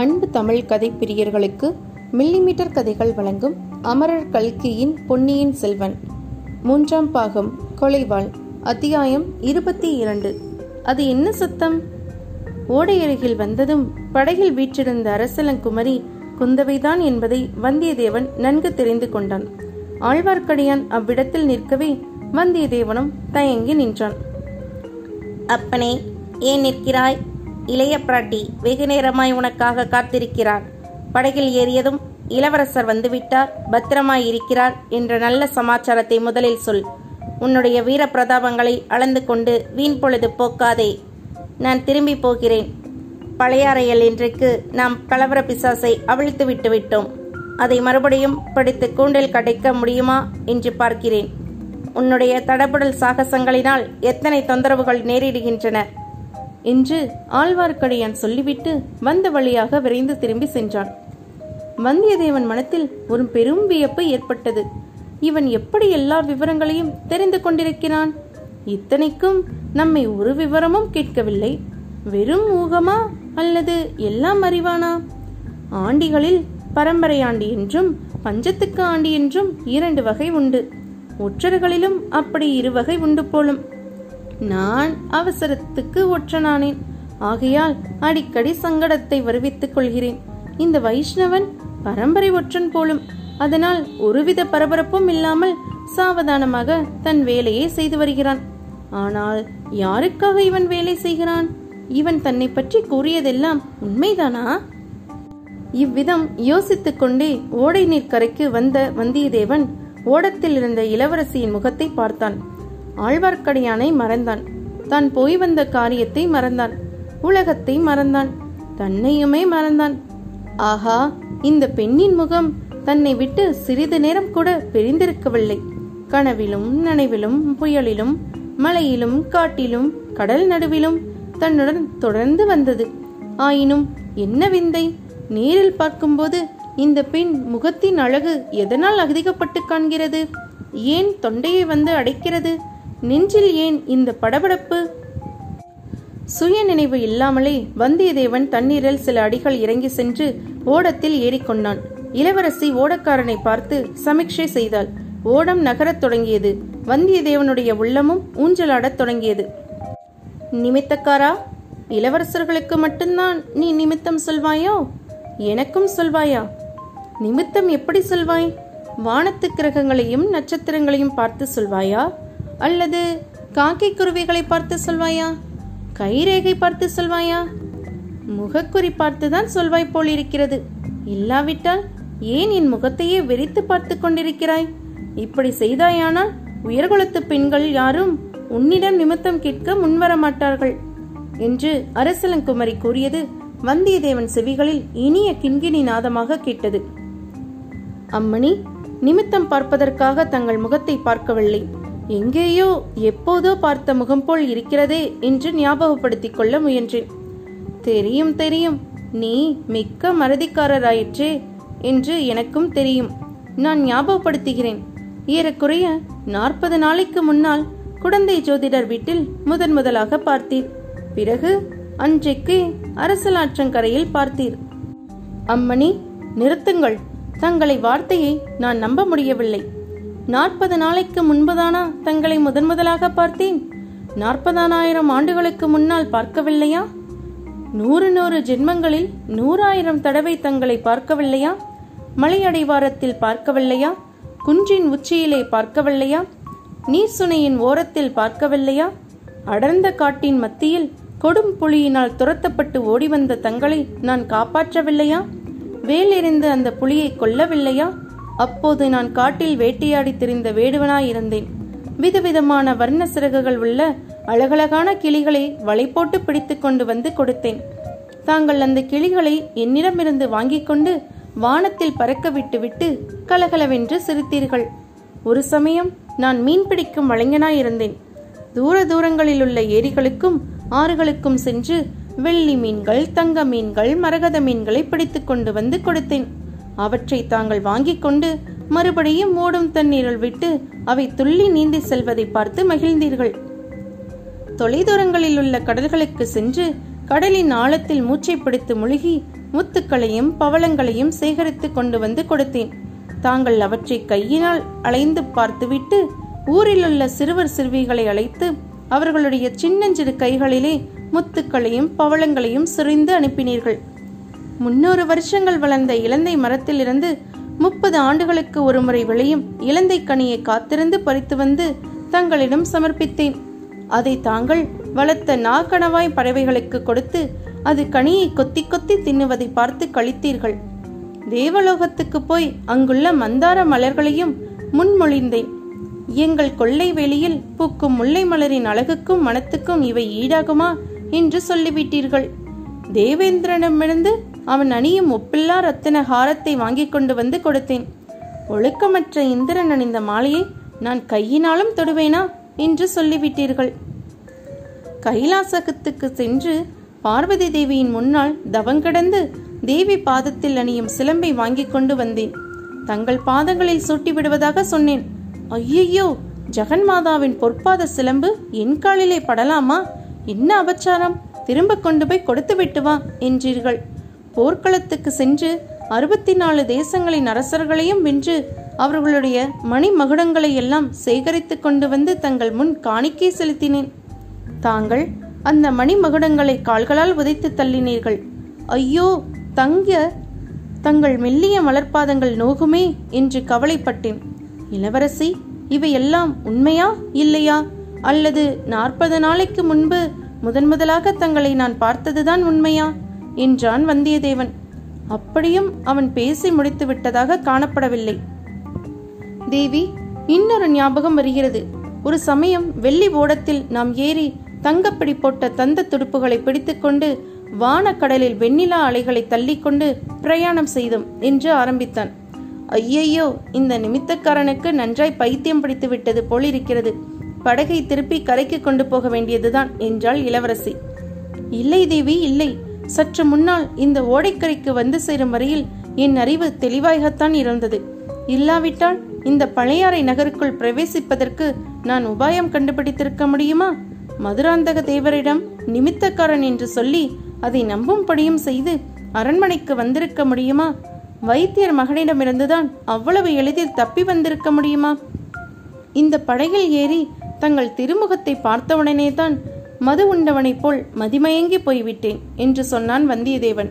அன்பு தமிழ் கதை பிரியர்களுக்கு மில்லிமீட்டர் கதைகள் வழங்கும் அமரர் கல்கியின் பொன்னியின் செல்வன். மூன்றாம் பாகம் கொலைவாள் அத்தியாயம் இருபத்தி இரண்டு. அது என்ன சத்தம்? ஓடை அருகில் வந்ததும் படகில் வீற்றிருந்த அரசலங்குமரி குந்தவைதான் என்பதை வந்தியத்தேவன் நன்கு தெரிந்து கொண்டான். ஆழ்வார்க்கடியான் அவ்விடத்தில் நிற்கவே வந்தியத்தேவனும் தயங்கி நின்றான். அப்பனே ஏன் நிற்கிறாய்? இளைய பிராட்டி வெகு நேரமாய் உனக்காக காத்திருக்கிறார். படகில் ஏறியதும் இளவரசர் வந்துவிட்டார். பத்திரமாய் இருக்கிறார் என்ற நல்ல சமாச்சாரத்தை முதலில் சொல். உன்னுடைய வீர பிரதாபங்களை அளந்து கொண்டு வீண் பொழுது போக்காதே. நான் திரும்பி போகிறேன். பழையாறையல் இன்றைக்கு நாம் கலவர பிசாசை அவிழ்த்து விட்டு விட்டோம். அதை மறுபடியும் படித்து கூண்டில் கடைக்க முடியுமா என்று பார்க்கிறேன். உன்னுடைய தடபுடல் சாகசங்களினால் எத்தனை தொந்தரவுகள் நேரிடுகின்றன. என்று ஆழ்வார்க்கடியான் சொல்லிவிட்டு வந்த வழியாக விரைந்து திரும்பி சென்றான். வந்தியத்தேவன் மனத்தில் ஒரு பெரும் வியப்பு ஏற்பட்டது. இவன் எப்படி எல்லா விவரங்களையும் தெரிந்து கொண்டிருக்கிறான்? இத்தனைக்கும் நம்மை ஒரு விவரமும் கேட்கவில்லை. வெறும் ஊகமா அல்லது எல்லாம் அறிவானா? ஆண்டிகளில் பரம்பரை ஆண்டி என்றும் பஞ்சத்துக்கு ஆண்டி என்றும் இரண்டு வகை உண்டு. ஒற்றர்களிலும் அப்படி இரு வகை உண்டு போலும். நான் அவசரத்துக்கு ஒற்றனானேன். ஆகையால் அடிக்கடி சங்கடத்தை வருவித்துக் கொள்கிறேன். இந்த வைஷ்ணவன் பரம்பரை ஒற்றன் போலும் அதனால் ஒருவித பரபரப்பும் இல்லாமல் சாவதானமாக தன் வேலையை செய்து வருகிறான். ஆனால் யாருக்காக இவன் வேலை செய்கிறான்? இவன் தன்னை பற்றி கூறியதெல்லாம் உண்மைதானா? இவ்விதம் யோசித்துக் கொண்டே ஓடை நீர் கரைக்கு வந்த வந்தியத்தேவன் ஓடத்தில் இருந்த இளவரசியின் முகத்தை பார்த்தான். ஆழ்வார்க்கடியானை மறந்தான். தான் போய் வந்த காரியத்தை மறந்தான். உலகத்தை மறந்தான். தன்னையுமே மறந்தான். ஆஹா இந்த பெண்ணின் முகம் தன்னை விட்டு சிறிது நேரம் கூட பிரிந்திருக்கவில்லை. கனவிலும் நனைவிலும் புயலிலும் மலையிலும் காட்டிலும் கடல் நடுவிலும் தன்னுடன் தொடர்ந்து வந்தது. ஆயினும் என்ன விந்தை? நேரில் பார்க்கும்போது இந்த பெண் முகத்தின் அழகு எதனால் அதிகப்பட்டு காண்கிறது? ஏன் தொண்டையை வந்து அடைக்கிறது? நெஞ்சில் ஏன் இந்த படபடப்பு? சுய நினைவு இல்லாமலே வந்தியத்தேவன் தண்ணீரில் சில அடிகள் இறங்கி சென்று ஓடத்தில் ஏறிக்கொண்டான். இளவரசி ஓடக்காரனை பார்த்து சமிக்ஷை செய்தாள். ஓடம் நகரத் தொடங்கியது. வந்தியத்தேவனுடைய உள்ளமும் ஊஞ்சலாடத் தொடங்கியது. நிமித்தக்காரா? இளவரசர்களுக்கு மட்டும்தான் நீ நிமித்தம் சொல்வாயோ? எனக்கும் சொல்வாயா? நிமித்தம் எப்படி சொல்வாய்? வானத்து கிரகங்களையும் நட்சத்திரங்களையும் பார்த்து சொல்வாயா? அல்லது காக்கை குருவிகளை பார்த்து சொல்வாயா? கைரேகை பார்த்து சொல்வாயா? முகக்குறி பார்த்துதான் சொல்வாய் போல் இருக்கிறது இல்லாவிட்டால் ஏன் என் முகத்தையே வெறித்து பார்த்து கொண்டிருக்கிறாய்? இப்படி செய்தாயானால் உயர்குலத்து பெண்கள் யாரும் உன்னிடம் நிமித்தம் கேட்க முன்வர மாட்டார்கள் என்று அரசலங்குமரி கூறியது வந்தியத்தேவன் செவிகளில் இனிய கிண்கிணி நாதமாக கேட்டது. அம்மணி நிமித்தம் பார்ப்பதற்காக தங்கள் முகத்தை பார்க்கவில்லை. எங்கேயோ எப்போதோ பார்த்த முகம் போல் இருக்கிறதே என்று ஞாபகப்படுத்திக் கொள்ள முயன்றேன். தெரியும் தெரியும். நீ மிக்க மறதிக்காரராயிற்றே என்று எனக்கும் தெரியும். நான் ஞாபகப்படுத்துகிறேன். ஏறக்குறைய நாற்பது நாளைக்கு முன்னால் குடந்தை ஜோதிடர் வீட்டில் முதன் முதலாக பார்த்தீர். பிறகு அன்றைக்கு அரசலாற்றங்கரையில் பார்த்தீர். அம்மணி நிறுத்துங்கள். தங்களை வார்த்தையை நான் நம்ப முடியவில்லை. நாற்பது நாளைக்கு முன்பதானா தங்களை முதன் முதலாக பார்த்தேன்? நாற்பதானாயிரம் ஆண்டுகளுக்கு முன்னால் பார்க்கவில்லையா? நூறு நூறு ஜென்மங்களில் நூறாயிரம் தடவை தங்களை பார்க்கவில்லையா? மலையடைவாரத்தில் பார்க்கவில்லையா? குன்றின் உச்சியிலே பார்க்கவில்லையா? நீர் சுனையின் ஓரத்தில் பார்க்கவில்லையா? அடர்ந்த காட்டின் மத்தியில் கொடும் புலியினால் துரத்தப்பட்டு ஓடி வந்த தங்களை நான் காப்பாற்றவில்லையா? வேலெறிந்து அந்த புலியை கொல்லவில்லையா? அப்போது நான் காட்டில் வேட்டையாடி திரிந்த வேடுவனாயிருந்தேன். விதவிதமான வர்ண சிறகுகள் உள்ள அழகழகான கிளிகளை வலை போட்டு பிடித்து கொண்டு வந்து கொடுத்தேன். தாங்கள் அந்த கிளிகளை என்னிடமிருந்து வாங்கிக் கொண்டு வானத்தில் பறக்க விட்டுவிட்டு கலகலவென்று சிரித்தீர்கள். ஒரு சமயம் நான் மீன் பிடிக்கும் வளைஞனாயிருந்தேன். தூர தூரங்களில் உள்ள ஏரிகளுக்கும் ஆறுகளுக்கும் சென்று வெள்ளி மீன்கள் தங்க மீன்கள் மரகத மீன்களை பிடித்து கொண்டு வந்து கொடுத்தேன். அவற்றை தாங்கள் வாங்கிக் கொண்டு மறுபடியும் ஓடும் தண்ணீரில் விட்டு அவை துள்ளி நீந்தி செல்வதை பார்த்து மகிழ்ந்தீர்கள். தொலைதூரங்களில் உள்ள கடல்களுக்கு சென்று கடலின் ஆழத்தில் மூச்சை பிடித்து முழுகி முத்துக்களையும் பவளங்களையும் சேகரித்து கொண்டு வந்து கொடுத்தேன். தாங்கள் அவற்றை கையினால் அலைந்து பார்த்துவிட்டு ஊரிலுள்ள சிறுவர் சிறுவிகளை அழைத்து அவர்களுடைய சின்னஞ்சிறு கைகளிலே முத்துக்களையும் பவளங்களையும் சுரிந்து அனுப்பினீர்கள். முன்னூறு வருஷங்கள் வளர்ந்த இலந்தை மரத்திலிருந்து முப்பது ஆண்டுகளுக்கு ஒருமுறை விளையும் இலந்தை கனியை காத்திருந்து பறித்து வந்து தங்களிடம் சமர்ப்பித்தேன். அதை தாங்கள் வளர்த்த நாக்கணவாய் பறவைகளுக்கு கொடுத்து அது கனியை கொத்தி கொத்தி தின்னுவதை பார்த்து கழித்தீர்கள் தேவலோகத்துக்கு போய் அங்குள்ள மந்தார மலர்களையும் முன்மொழிந்தேன். எங்கள் கொள்ளை வெளியில் பூக்கும் முல்லை மலரின் அழகுக்கும் மனத்துக்கும் இவை ஈடாகுமா என்று சொல்லிவிட்டீர்கள். தேவேந்திரனிடமிருந்து அவன் அணியும் ஒப்பில்லா ரத்தின ஹாரத்தை வாங்கிக் கொண்டு வந்து கொடுத்தேன். ஒழுக்கமற்ற இந்திரன் அணிந்த மாலையை நான் கையினாலும் தொடுவேனா என்று சொல்லிவிட்டீர்கள். கைலாசகத்துக்கு சென்று பார்வதி தேவியின் முன்னால் தவங்கடந்து தேவி பாதத்தில் அணியும் சிலம்பை வாங்கிக் கொண்டு வந்தேன். தங்கள் பாதங்களில் சூட்டி விடுவதாக சொன்னேன். ஐயையோ ஜெகன்மாதாவின் பொற்பாத சிலம்பு என் காலிலே படலாமா? என்ன அபச்சாரம்? திரும்ப கொண்டு போய் கொடுத்து விட்டு வா என்றீர்கள். போர்க்களத்துக்கு சென்று அறுபத்தி நாலு தேசங்களின் அரசர்களையும் வென்று அவர்களுடைய மணிமகுடங்களை எல்லாம் சேகரித்து கொண்டு வந்து தங்கள் முன் காணிக்கை செலுத்தினேன். தாங்கள் அந்த மணிமகுடங்களை கால்களால் உதைத்து தள்ளினீர்கள். ஐயோ தங்க தங்கள் மெல்லிய மலர்பாதங்கள் நோகுமே என்று கவலைப்பட்டேன். இளவரசி இவையெல்லாம் உண்மையா இல்லையா? அல்லது நாற்பது நாளைக்கு முன்பு முதன் முதலாக தங்களை நான் பார்த்ததுதான் உண்மையா? என்றான் வந்தியத்தேவன். அப்படியும் அவன் பேசி முடித்து விட்டதாக காணப்படவில்லை. தேவி இன்னொரு ஞாபகம் வருகிறது. ஒரு சமயம் வெள்ளி ஓடத்தில் நாம் ஏறி தங்கப்பிடி போட்ட தந்த துடுப்புகளை பிடித்துக்கொண்டு வானக்கடலில் வெண்ணிலா அலைகளை தள்ளிக்கொண்டு பிரயாணம் செய்தோம் என்று ஆரம்பித்தான். ஐயையோ இந்த நிமித்தக்காரனுக்கு நன்றாய் பைத்தியம் பிடித்து விட்டது போலிருக்கிறது படகை திருப்பி கரைக்கு கொண்டு போக வேண்டியதுதான் என்றாள் இளவரசி. இல்லை தேவி இல்லை. சற்று முன்னால் இந்த ஓடைக்கரைக்கு வந்து சேரும் வரையில் என் அறிவு தெளிவாகத்தான் இருந்தது. இல்லாவிட்டால் இந்த பழையாறை நகருக்குள் பிரவேசிப்பதற்கு நான் உபாயம் கண்டுபிடித்திருக்க முடியுமா? மதுராந்தக தேவரிடம் நிமித்தக்காரன் என்று சொல்லி அதை நம்பும்படியும் செய்து அரண்மனைக்கு வந்திருக்க முடியுமா? வைத்தியர் மகனிடமிருந்துதான் அவ்வளவு எளிதில் தப்பி வந்திருக்க முடியுமா? இந்த படகில் ஏறி தங்கள் திருமுகத்தை பார்த்தவுடனே தான் மது உண்டவனைப் போல் மதிமயங்கி போய்விட்டேன் என்று சொன்னான் வந்தியத்தேவன்.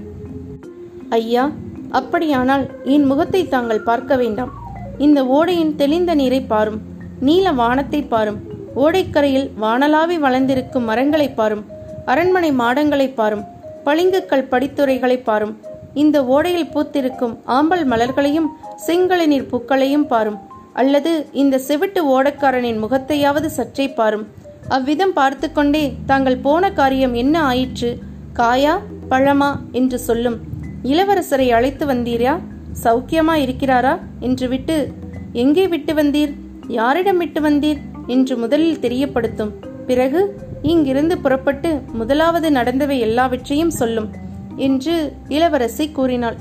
ஐயா அப்படியானால் என் முகத்தை தாங்கள் பார்க்க வேண்டாம். இந்த ஓடையின் தெளிந்த நீரை பாரும் நீல வானத்தை பாரும் ஓடைக்கரையில் வானலாவி வளர்ந்திருக்கும் மரங்களை பாரும் அரண்மனை மாடங்களை பாரும் பளிங்குக்கல் படித்துறைகளை பாரும் இந்த ஓடையில் பூத்திருக்கும் ஆம்பல் மலர்களையும் செங்கழநீர் பூக்களையும் பாரும் அல்லது இந்த செவிட்டு ஓடக்காரனின் முகத்தையாவது சற்றே பாரும் அவ்விதம் பார்த்து கொண்டே தாங்கள் போன காரியம் என்ன ஆயிற்று? காயா பழமா? என்று சொல்லும். இளவரசரை அழைத்து வந்தீரா? சௌக்கியமா இருக்கிறாரா? என்று விட்டு எங்கே விட்டு வந்தீர்? யாரிடம் விட்டு வந்தீர்? என்று முதலில் தெரியப்படுத்தும். பிறகு இங்கிருந்து புறப்பட்டு முதலாவது நடந்தவை எல்லாவற்றையும் சொல்லும் என்று இளவரசி கூறினாள்.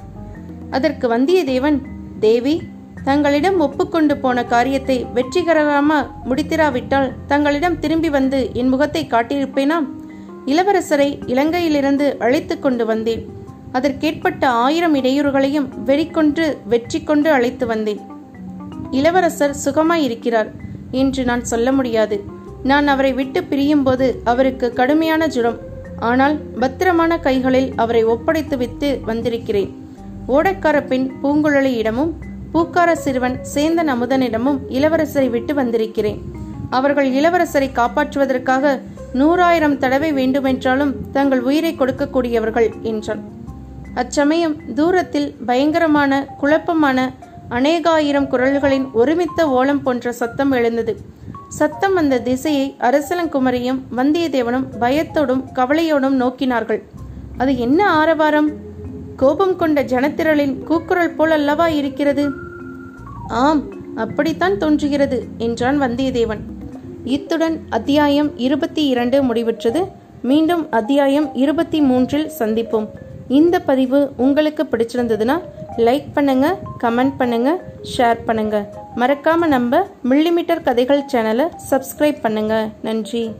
அதற்கு வந்தியத்தேவன் தேவி தங்களிடம் ஒப்புக்கொண்டு போன காரியத்தை வெற்றிகரமாக முடித்திராவிட்டால் தங்களிடம் திரும்பி வந்து என் முகத்தை காட்டியிருப்பேனா இளவரசரை இலங்கையிலிருந்து அழைத்து கொண்டு வந்தேன். அதற்கேற்பட்ட ஆயிரம் இடையூறுகளையும் வெறிக்கொன்று வெற்றி கொண்டு அழைத்து வந்தேன். இளவரசர் சுகமாயிருக்கிறார் என்று நான் சொல்ல முடியாது. நான் அவரை விட்டு பிரியும்போது அவருக்கு கடுமையான ஜுரம். ஆனால் பத்திரமான கைகளில் அவரை ஒப்படைத்து விட்டு வந்திருக்கிறேன். ஓடக்கார பெண் பூங்குழலியிடமும் பூக்கார சிறுவன் சேந்தன் அமுதனிடமும் இளவரசரை விட்டு வந்திருக்கிறேன். அவர்கள் இளவரசரை காப்பாற்றுவதற்காக நூறாயிரம் தடவை வேண்டுமென்றாலும் தங்கள் உயிரை கொடுக்கக்கூடியவர்கள் என்றான். அச்சமயம் தூரத்தில் பயங்கரமான குழப்பமான அநேகாயிரம் குரல்களின் ஒருமித்த ஓலம் போன்ற சத்தம் எழுந்தது. சத்தம் வந்த திசையை அரசலங்குமரியும் வந்தியத்தேவனும் பயத்தோடும் கவலையோடும் நோக்கினார்கள். அது என்ன ஆரவாரம்? கோபம் கொண்ட ஜனத்திரளின் கூக்குரல் போல் அல்லவா இருக்கிறது? ஆம் அப்படித்தான் தோன்றுகிறது என்றான் வந்தியத்தேவன். இத்துடன் அத்தியாயம் இருபத்தி இரண்டு முடிவுற்றது. மீண்டும் அத்தியாயம் இருபத்தி மூன்றில் சந்திப்போம். இந்த பதிவு உங்களுக்கு பிடிச்சிருந்ததுன்னா லைக் பண்ணுங்க கமெண்ட் பண்ணுங்க ஷேர் பண்ணுங்க. மறக்காம நம்ம மில்லிமீட்டர் கதைகள் சேனலை சப்ஸ்கிரைப் பண்ணுங்க. நன்றி.